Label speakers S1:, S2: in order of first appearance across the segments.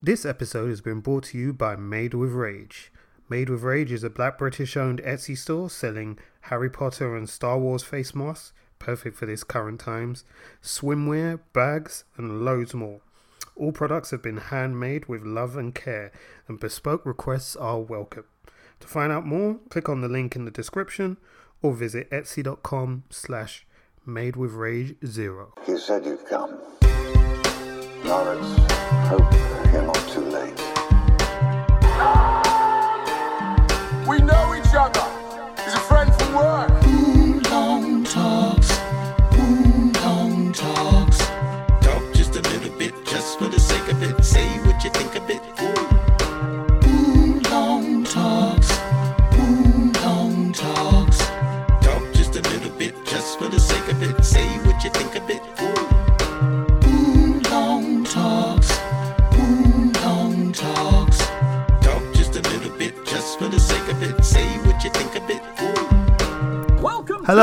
S1: This episode has been brought to you by Made with Rage. Made with Rage is a black British owned Etsy store selling Harry Potter and Star Wars face masks, perfect for this current times, swimwear, bags, and loads more. All products have been handmade with love and care, and bespoke requests are welcome. To find out more, click on the link in the description or visit etsy.com slash made with rage zero.
S2: You said you'd come. Lawrence, hope you're not too late.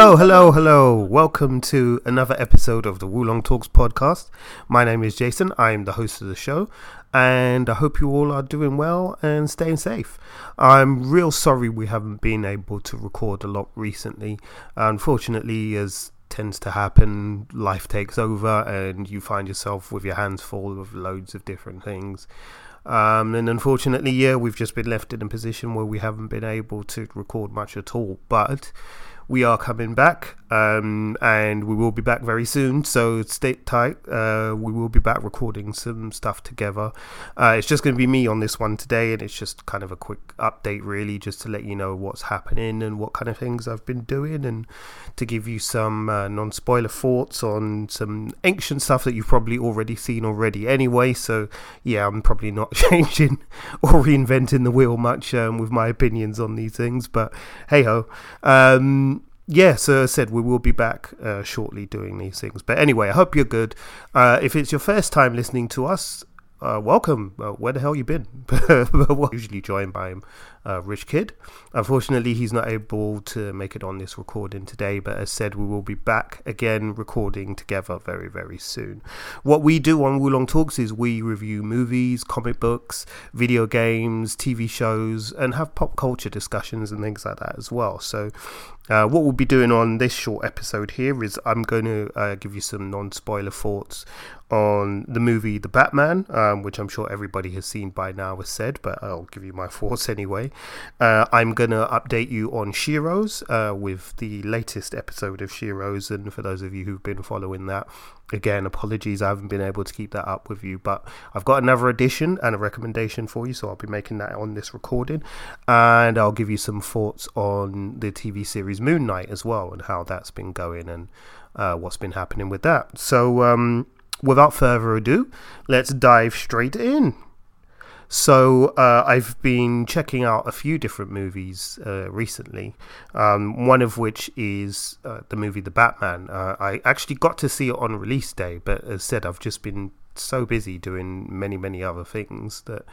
S1: Hello, hello, hello. Welcome to another episode of the Wulong Talks podcast. My name is Jason. I am the host of the show, and I hope you all are doing well and staying safe. I'm real sorry we haven't been able to record a lot recently. Unfortunately, as tends to happen, life takes over, and you find yourself with your hands full of loads of different things. Um, and unfortunately, yeah, we've just been left in a position where we haven't been able to record much at all. But we are coming back, um, and we will be back very soon. So stay tight. Uh, we will be back recording some stuff together. Uh, it's just going to be me on this one today, and it's just kind of a quick update, really, just to let you know what's happening and what kind of things I've been doing, and to give you some uh, non-spoiler thoughts on some ancient stuff that you've probably already seen already. Anyway, so yeah, I'm probably not changing or reinventing the wheel much um, with my opinions on these things, but hey ho. Um, yeah, so I said we will be back uh, shortly doing these things. But anyway, I hope you're good. Uh, if it's your first time listening to us, uh, welcome. Uh, where the hell you been? Usually joined by uh, Rich Kid. Unfortunately, he's not able to make it on this recording today, but as said, we will be back again recording together very, very soon. What we do on Wulong Talks is we review movies, comic books, video games, TV shows, and have pop culture discussions and things like that as well. So, uh, what we'll be doing on this short episode here is I'm going to uh, give you some non spoiler thoughts on the movie The Batman, um, which I'm sure everybody has seen by now, as said, but I'll give you my thoughts anyway. Uh, I'm going to update you on Sheroes uh, with the latest episode of Sheroes, and for those of you who've been following that, again, apologies, I haven't been able to keep that up with you, but I've got another edition and a recommendation for you, so I'll be making that on this recording, and I'll give you some thoughts on the TV series Moon Knight as well, and how that's been going and uh, what's been happening with that. So, um, without further ado, let's dive straight in. So uh, I've been checking out a few different movies uh, recently. Um, one of which is uh, the movie The Batman. Uh, I actually got to see it on release day, but as said, I've just been so busy doing many, many other things that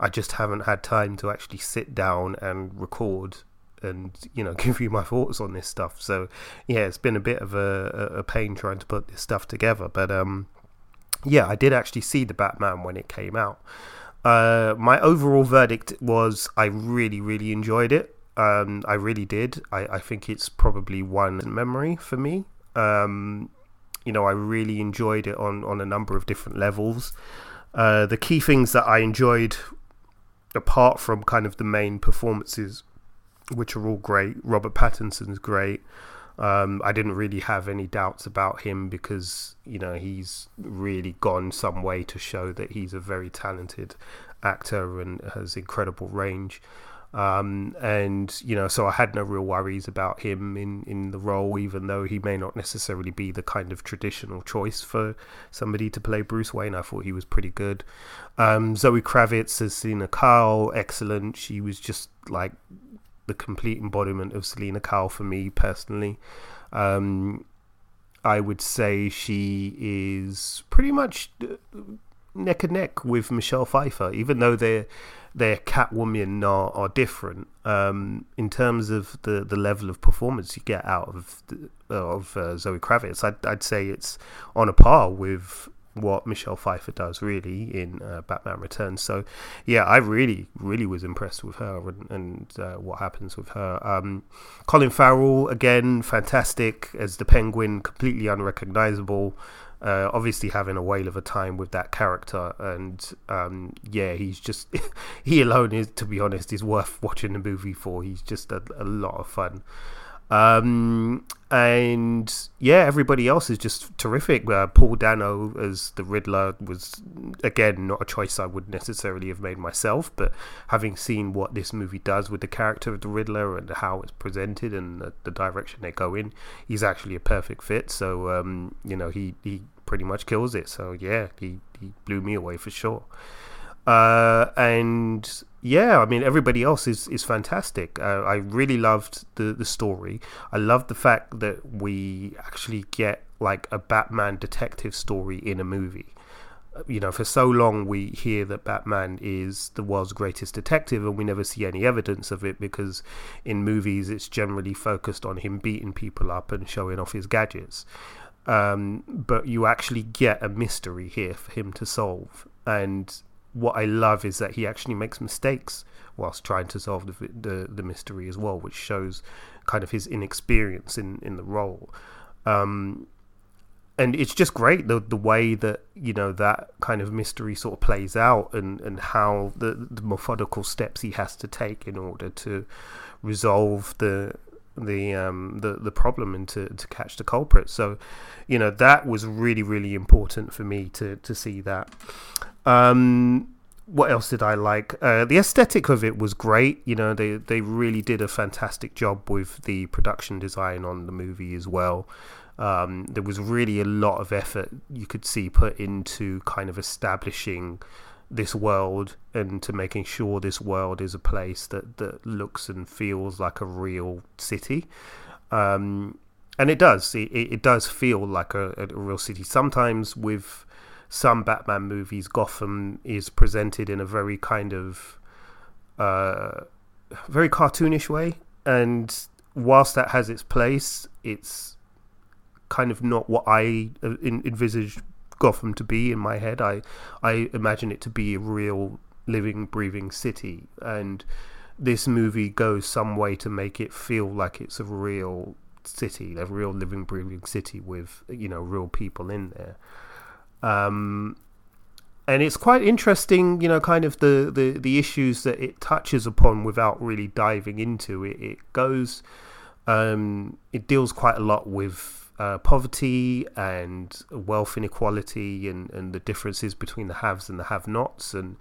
S1: I just haven't had time to actually sit down and record and you know give you my thoughts on this stuff. So yeah, it's been a bit of a, a pain trying to put this stuff together, but um, yeah, I did actually see the Batman when it came out. Uh, my overall verdict was I really, really enjoyed it. Um, I really did. I, I think it's probably one memory for me. Um, you know, I really enjoyed it on, on a number of different levels. Uh, the key things that I enjoyed, apart from kind of the main performances, which are all great, Robert Pattinson's great. Um, I didn't really have any doubts about him because you know he's really gone some way to show that he's a very talented actor and has incredible range. Um, and you know, so I had no real worries about him in, in the role, even though he may not necessarily be the kind of traditional choice for somebody to play Bruce Wayne. I thought he was pretty good. Um, Zoe Kravitz as Selina Kyle, excellent. She was just like the complete embodiment of Selina Kyle for me personally. Um, I would say she is pretty much neck and neck with Michelle Pfeiffer, even though their their Catwoman are, are different um, in terms of the, the level of performance you get out of the, of uh, Zoe Kravitz. I'd, I'd say it's on a par with what Michelle Pfeiffer does really in uh, Batman Returns. So, yeah, I really, really was impressed with her and, and uh, what happens with her. Um, Colin Farrell again, fantastic as the Penguin, completely unrecognizable. Uh, obviously having a whale of a time with that character and um, yeah he's just he alone is to be honest is worth watching the movie for he's just a, a lot of fun um, and yeah, everybody else is just terrific. Uh, Paul Dano as the Riddler was again not a choice I would necessarily have made myself, but having seen what this movie does with the character of the Riddler and how it's presented and the, the direction they go in, he's actually a perfect fit. So um, you know, he he pretty much kills it. So yeah, he he blew me away for sure. Uh, and yeah, I mean everybody else is is fantastic. Uh, I really loved the the story. I loved the fact that we actually get like a Batman detective story in a movie. Uh, You know, for so long we hear that Batman is the world's greatest detective, and we never see any evidence of it because in movies it's generally focused on him beating people up and showing off his gadgets. Um, but you actually get a mystery here for him to solve, and what I love is that he actually makes mistakes whilst trying to solve the the, the mystery as well, which shows kind of his inexperience in in the role. Um, and it's just great the the way that you know that kind of mystery sort of plays out and and how the, the methodical steps he has to take in order to resolve the the um the the problem and to to catch the culprit so you know that was really really important for me to to see that um what else did I like? Uh, the aesthetic of it was great. You know, they they really did a fantastic job with the production design on the movie as well. Um, there was really a lot of effort you could see put into kind of establishing this world and to making sure this world is a place that that looks and feels like a real city. Um, and it does. It, it does feel like a, a real city. Sometimes with some Batman movies, Gotham is presented in a very kind of uh, very cartoonish way, and whilst that has its place, it's kind of not what I uh, envisaged Gotham to be in my head. I I imagine it to be a real living, breathing city, and this movie goes some way to make it feel like it's a real city, a real living, breathing city with you know real people in there. Um, and it's quite interesting, you know, kind of the, the, the issues that it touches upon without really diving into it. It goes, um, it deals quite a lot with uh, poverty and wealth inequality and, and the differences between the haves and the have-nots and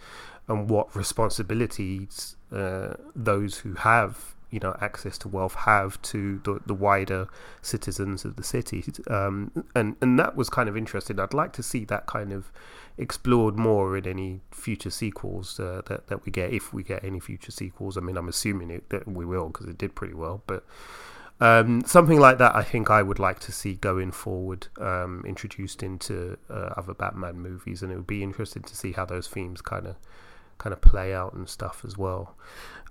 S1: and what responsibilities uh, those who have you know access to wealth have to the, the wider citizens of the city. Um, and and that was kind of interesting. I'd like to see that kind of explored more in any future sequels uh, that, that we get if we get any future sequels. I mean I'm assuming it, that we will because it did pretty well but um, something like that I think I would like to see going forward um, introduced into uh, other Batman movies and it would be interesting to see how those themes kind of kind of play out and stuff as well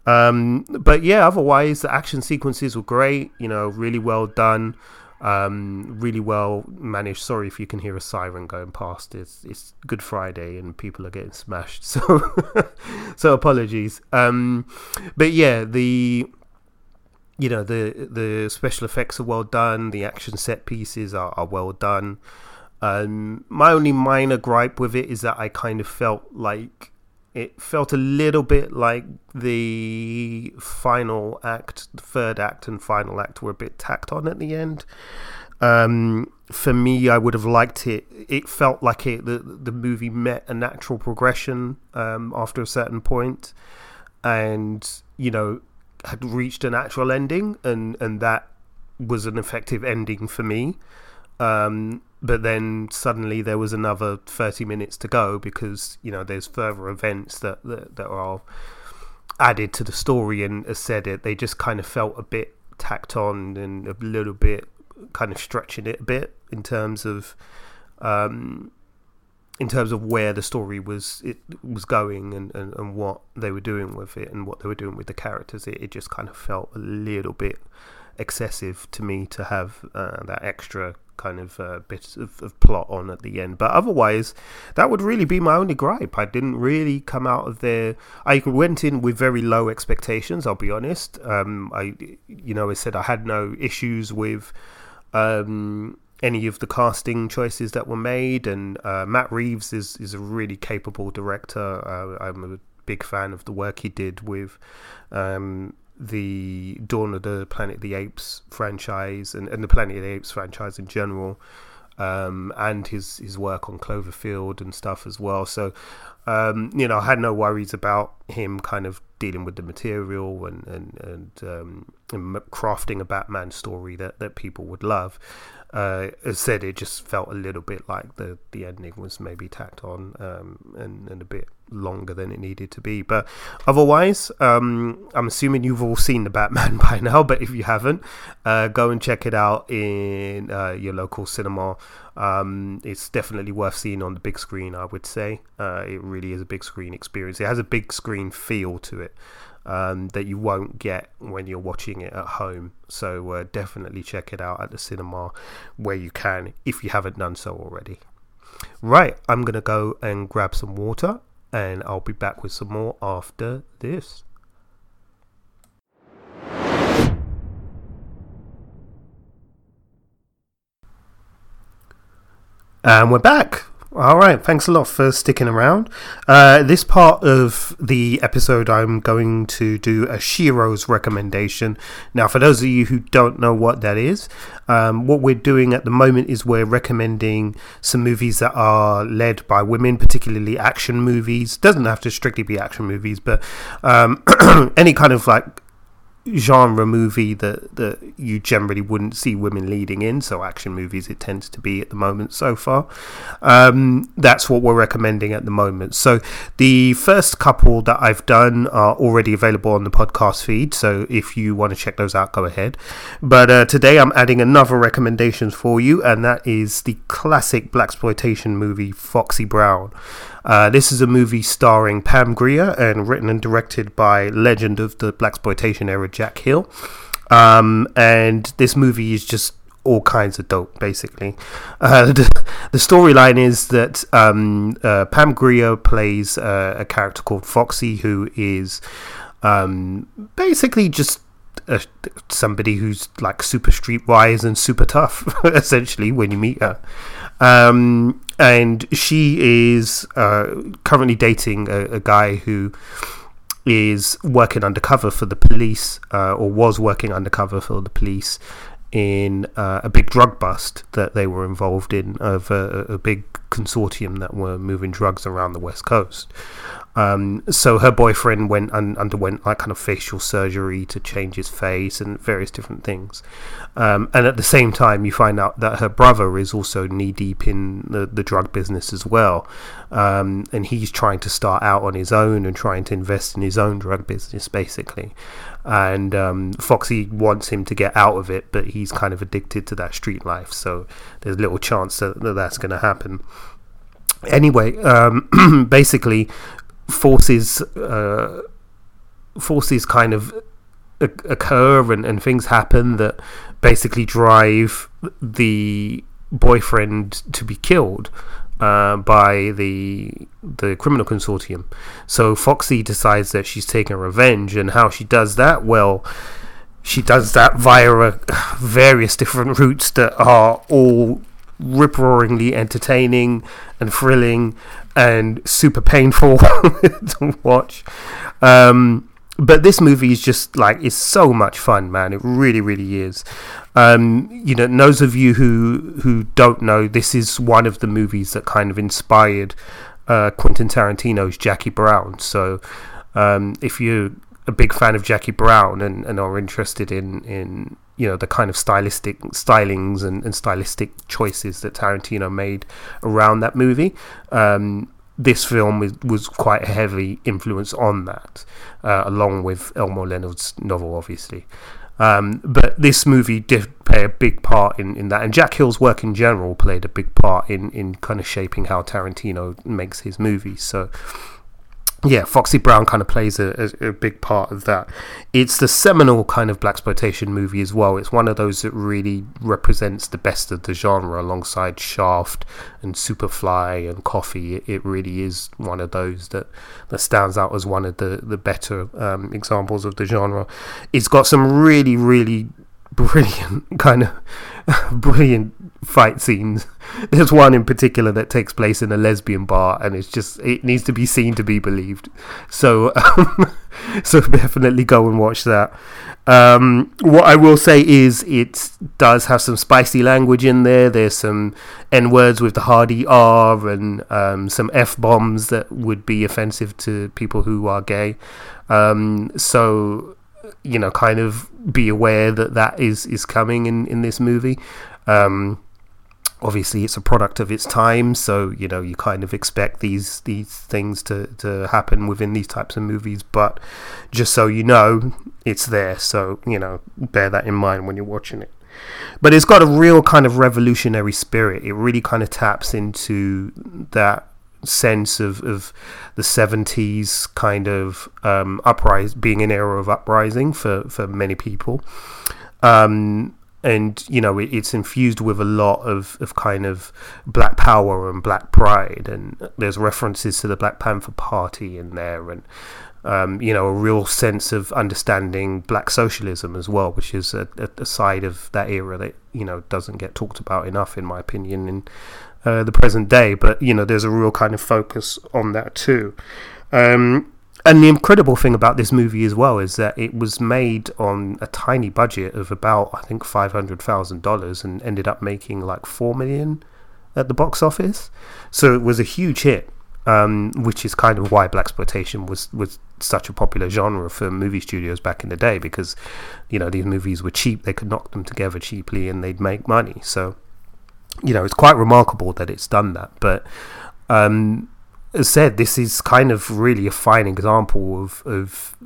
S1: um, but yeah, otherwise the action sequences were great. You know, really well done, um, really well managed. Sorry if you can hear a siren going past. It's it's Good Friday and people are getting smashed. So so apologies. Um, but yeah, the you know the the special effects are well done. The action set pieces are, are well done. Um, my only minor gripe with it is that I kind of felt like it felt a little bit like the final act, the third act and final act were a bit tacked on at the end. Um, for me, I would have liked it. It felt like it the the movie met a natural progression um, after a certain point, and you know had reached a natural ending, and and that was an effective ending for me. Um, but then suddenly there was another 30 minutes to go because you know there's further events that that, that are added to the story and as said it they just kind of felt a bit tacked on and a little bit kind of stretching it a bit in terms of um in terms of where the story was it was going and, and, and what they were doing with it and what they were doing with the characters it, it just kind of felt a little bit excessive to me to have uh, that extra kind of uh, bit of, of plot on at the end. But otherwise, that would really be my only gripe. I didn't really come out of there. I went in with very low expectations. I'll be honest. Um, I, you know, I said I had no issues with. Um, any of the casting choices that were made, and uh, Matt Reeves is is a really capable director. Uh, I'm a big fan of the work he did with um, the Dawn of the Planet of the Apes franchise and, and the Planet of the Apes franchise in general, um, and his his work on Cloverfield and stuff as well. So, um, you know, I had no worries about him kind of dealing with the material and and and, um, and crafting a Batman story that that people would love uh, as said, it just felt a little bit like the, the ending was maybe tacked on um, and, and a bit longer than it needed to be. But otherwise, um, I'm assuming you've all seen the Batman by now. But if you haven't, uh, go and check it out in uh, your local cinema. Um, it's definitely worth seeing on the big screen. I would say uh, it really is a big screen experience. It has a big screen feel to it um, that you won't get when you're watching it at home. So uh, definitely check it out at the cinema where you can if you haven't done so already. Right, I'm going to go and grab some water and I'll be back with some more after this. And we're back. All right, thanks a lot for sticking around. Uh, this part of the episode, I'm going to do a Sheroes recommendation. Now, for those of you who don't know what that is, um, what we're doing at the moment is we're recommending some movies that are led by women, particularly action movies. Doesn't have to strictly be action movies, but um, any kind of like genre movie that that you generally wouldn't see women leading in so action movies it tends to be at the moment so far. Um, that's what we're recommending at the moment. So the first couple that i've done are already available on the podcast feed so if you want to check those out go ahead. But uh, today i'm adding another recommendation for you and that is the classic blaxploitation movie foxy brown. Uh, this is a movie starring Pam Grier and written and directed by legend of the blaxploitation era Jack Hill. Um, and this movie is just all kinds of dope, basically. Uh, the, the storyline is that um, uh, Pam Grier plays uh, a character called Foxy, who is um, basically just somebody who's like super streetwise and super tough, essentially, when you meet her. Um, and she is uh, currently dating a, a, guy who is working undercover for the police, uh, or was working undercover for the police in uh, a big drug bust that they were involved in of a, a big consortium that were moving drugs around the west coast. Um, so her boyfriend went and underwent like kind of facial surgery to change his face and various different things. Um, and at the same time, you find out that her brother is also knee deep in the, the drug business as well. Um, and he's trying to start out on his own and trying to invest in his own drug business, basically. And um, Foxy wants him to get out of it, but he's kind of addicted to that street life. So there's little chance that, that that's going to happen anyway, um, basically, forces uh, forces kind of occur and, and things happen that basically drive the boyfriend to be killed uh, by the the criminal consortium. So Foxy decides that she's taking revenge, and how she does that? Well, she does that via a, various different routes that are all rip roaringly entertaining and thrilling and super painful to watch. Um, but this movie is just like it's so much fun, man. It really, really is. Um, you know, those of you who who don't know, this is one of the movies that kind of inspired uh, Quentin Tarantino's Jackie Brown. So, um, if you're a big fan of Jackie Brown and, and are interested in in you know the kind of stylistic stylings and, and stylistic choices that Tarantino made around that movie. Um, this film was, was, quite a heavy influence on that, uh, along with Elmore Leonard's novel, obviously. Um, but this movie did play a big part in, in that, and Jack Hill's work in general played a big part in, in kind of shaping how Tarantino makes his movies. So yeah, Foxy Brown kind of plays a, a, a, big part of that. It's the seminal kind of blaxploitation movie as well. It's one of those that really represents the best of the genre, alongside Shaft and Superfly and Coffy. It, it really is one of those that that stands out as one of the the better um, examples of the genre. It's got some really really brilliant kind of brilliant fight scenes. There's one in particular that takes place in a lesbian bar, and it's just it needs to be seen to be believed. So, um, so definitely go and watch that. Um, what I will say is it does have some spicy language in there. There's some n words with the hardy R and um, some f bombs that would be offensive to people who are gay. Um, so you know, kind of be aware that that is is coming in in this movie. Um, obviously, it's a product of its time, so you know you kind of expect these these things to to happen within these types of movies. But just so you know, it's there. So you know, bear that in mind when you're watching it. But it's got a real kind of revolutionary spirit. It really kind of taps into that sense of, of the 70s kind of um, uprising, being an era of uprising for, for many people. Um, and you know it, it's infused with a lot of, of kind of black power and black pride and there's references to the black panther party in there and um, you know a real sense of understanding black socialism as well which is a, a, side of that era that you know doesn't get talked about enough in my opinion in uh, the present day, but you know, there's a real kind of focus on that too. Um, and the incredible thing about this movie as well is that it was made on a tiny budget of about, I think, five hundred thousand dollars, and ended up making like four million at the box office. So it was a huge hit, um, which is kind of why blaxploitation was was such a popular genre for movie studios back in the day because you know these movies were cheap; they could knock them together cheaply, and they'd make money. So you know, it's quite remarkable that it's done that. But um, as said, this is kind of really a fine example of, of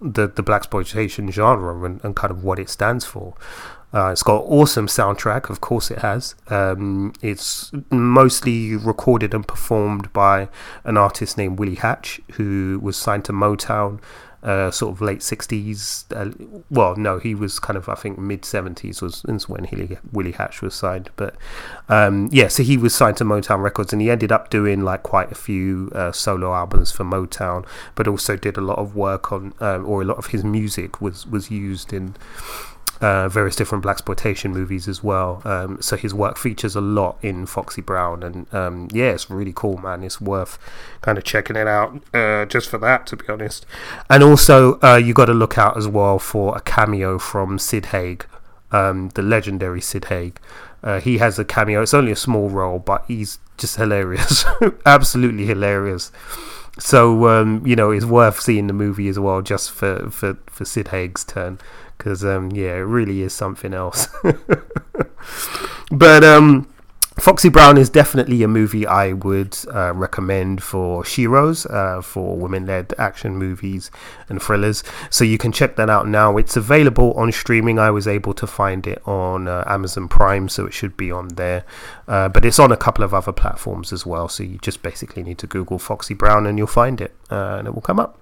S1: the the blaxploitation genre and, and kind of what it stands for. Uh, it's got awesome soundtrack, of course it has. Um, it's mostly recorded and performed by an artist named Willie Hutch, who was signed to Motown uh, sort of late 60s. Uh, well, no, he was kind of, I think, mid 70s was, when he, Willie Hutch was signed. But um, yeah, so he was signed to Motown Records and he ended up doing like quite a few uh, solo albums for Motown, but also did a lot of work on, um, or a lot of his music was, was used in uh, various different blaxploitation movies as well. Um, so his work features a lot in Foxy Brown, and um, yeah, it's really cool, man. It's worth kind of checking it out uh, just for that, to be honest. And also, uh, you got to look out as well for a cameo from Sid Haig, um, the legendary Sid Haig. Uh, he has a cameo. It's only a small role, but he's just hilarious, absolutely hilarious. So um, you know, it's worth seeing the movie as well, just for for for Sid Haig's turn because um, yeah, it really is something else. but um, Foxy Brown is definitely a movie I would uh, recommend for sheroes, uh, for women-led action movies and thrillers. So you can check that out now. It's available on streaming. I was able to find it on uh, Amazon Prime, so it should be on there. Uh, but it's on a couple of other platforms as well. So you just basically need to Google Foxy Brown and you'll find it, uh, and it will come up.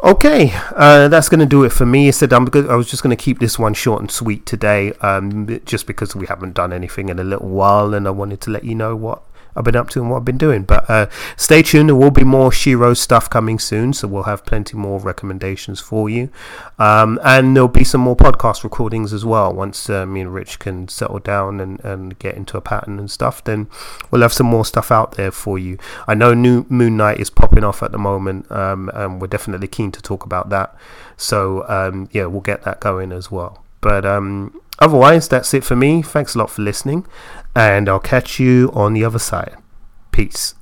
S1: Okay, uh, that's going to do it for me. I said I'm good. I was just going to keep this one short and sweet today, um, just because we haven't done anything in a little while, and I wanted to let you know what I've been up to and what I've been doing. But uh, stay tuned. There will be more Shero stuff coming soon, so we'll have plenty more recommendations for you. Um, and there'll be some more podcast recordings as well. Once uh, me and Rich can settle down and, and get into a pattern and stuff, then we'll have some more stuff out there for you. I know New Moon Knight is popping off at the moment, um, and we're definitely keen to talk about that. So um, yeah, we'll get that going as well. But um, otherwise, that's it for me. Thanks a lot for listening, and I'll catch you on the other side. Peace.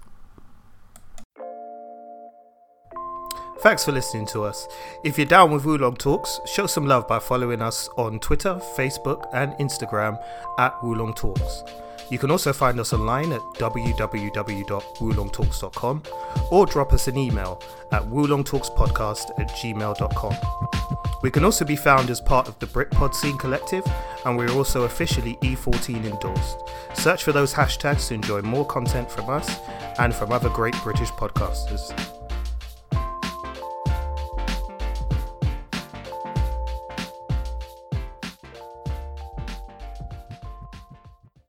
S1: Thanks for listening to us. If you're down with Wulong Talks, show some love by following us on Twitter, Facebook, and Instagram at Wulong Talks. You can also find us online at www.wulongtalks.com or drop us an email at wulongtalkspodcast at gmail.com. We can also be found as part of the Britpod Scene Collective, and we're also officially E14 endorsed. Search for those hashtags to enjoy more content from us and from other great British podcasters.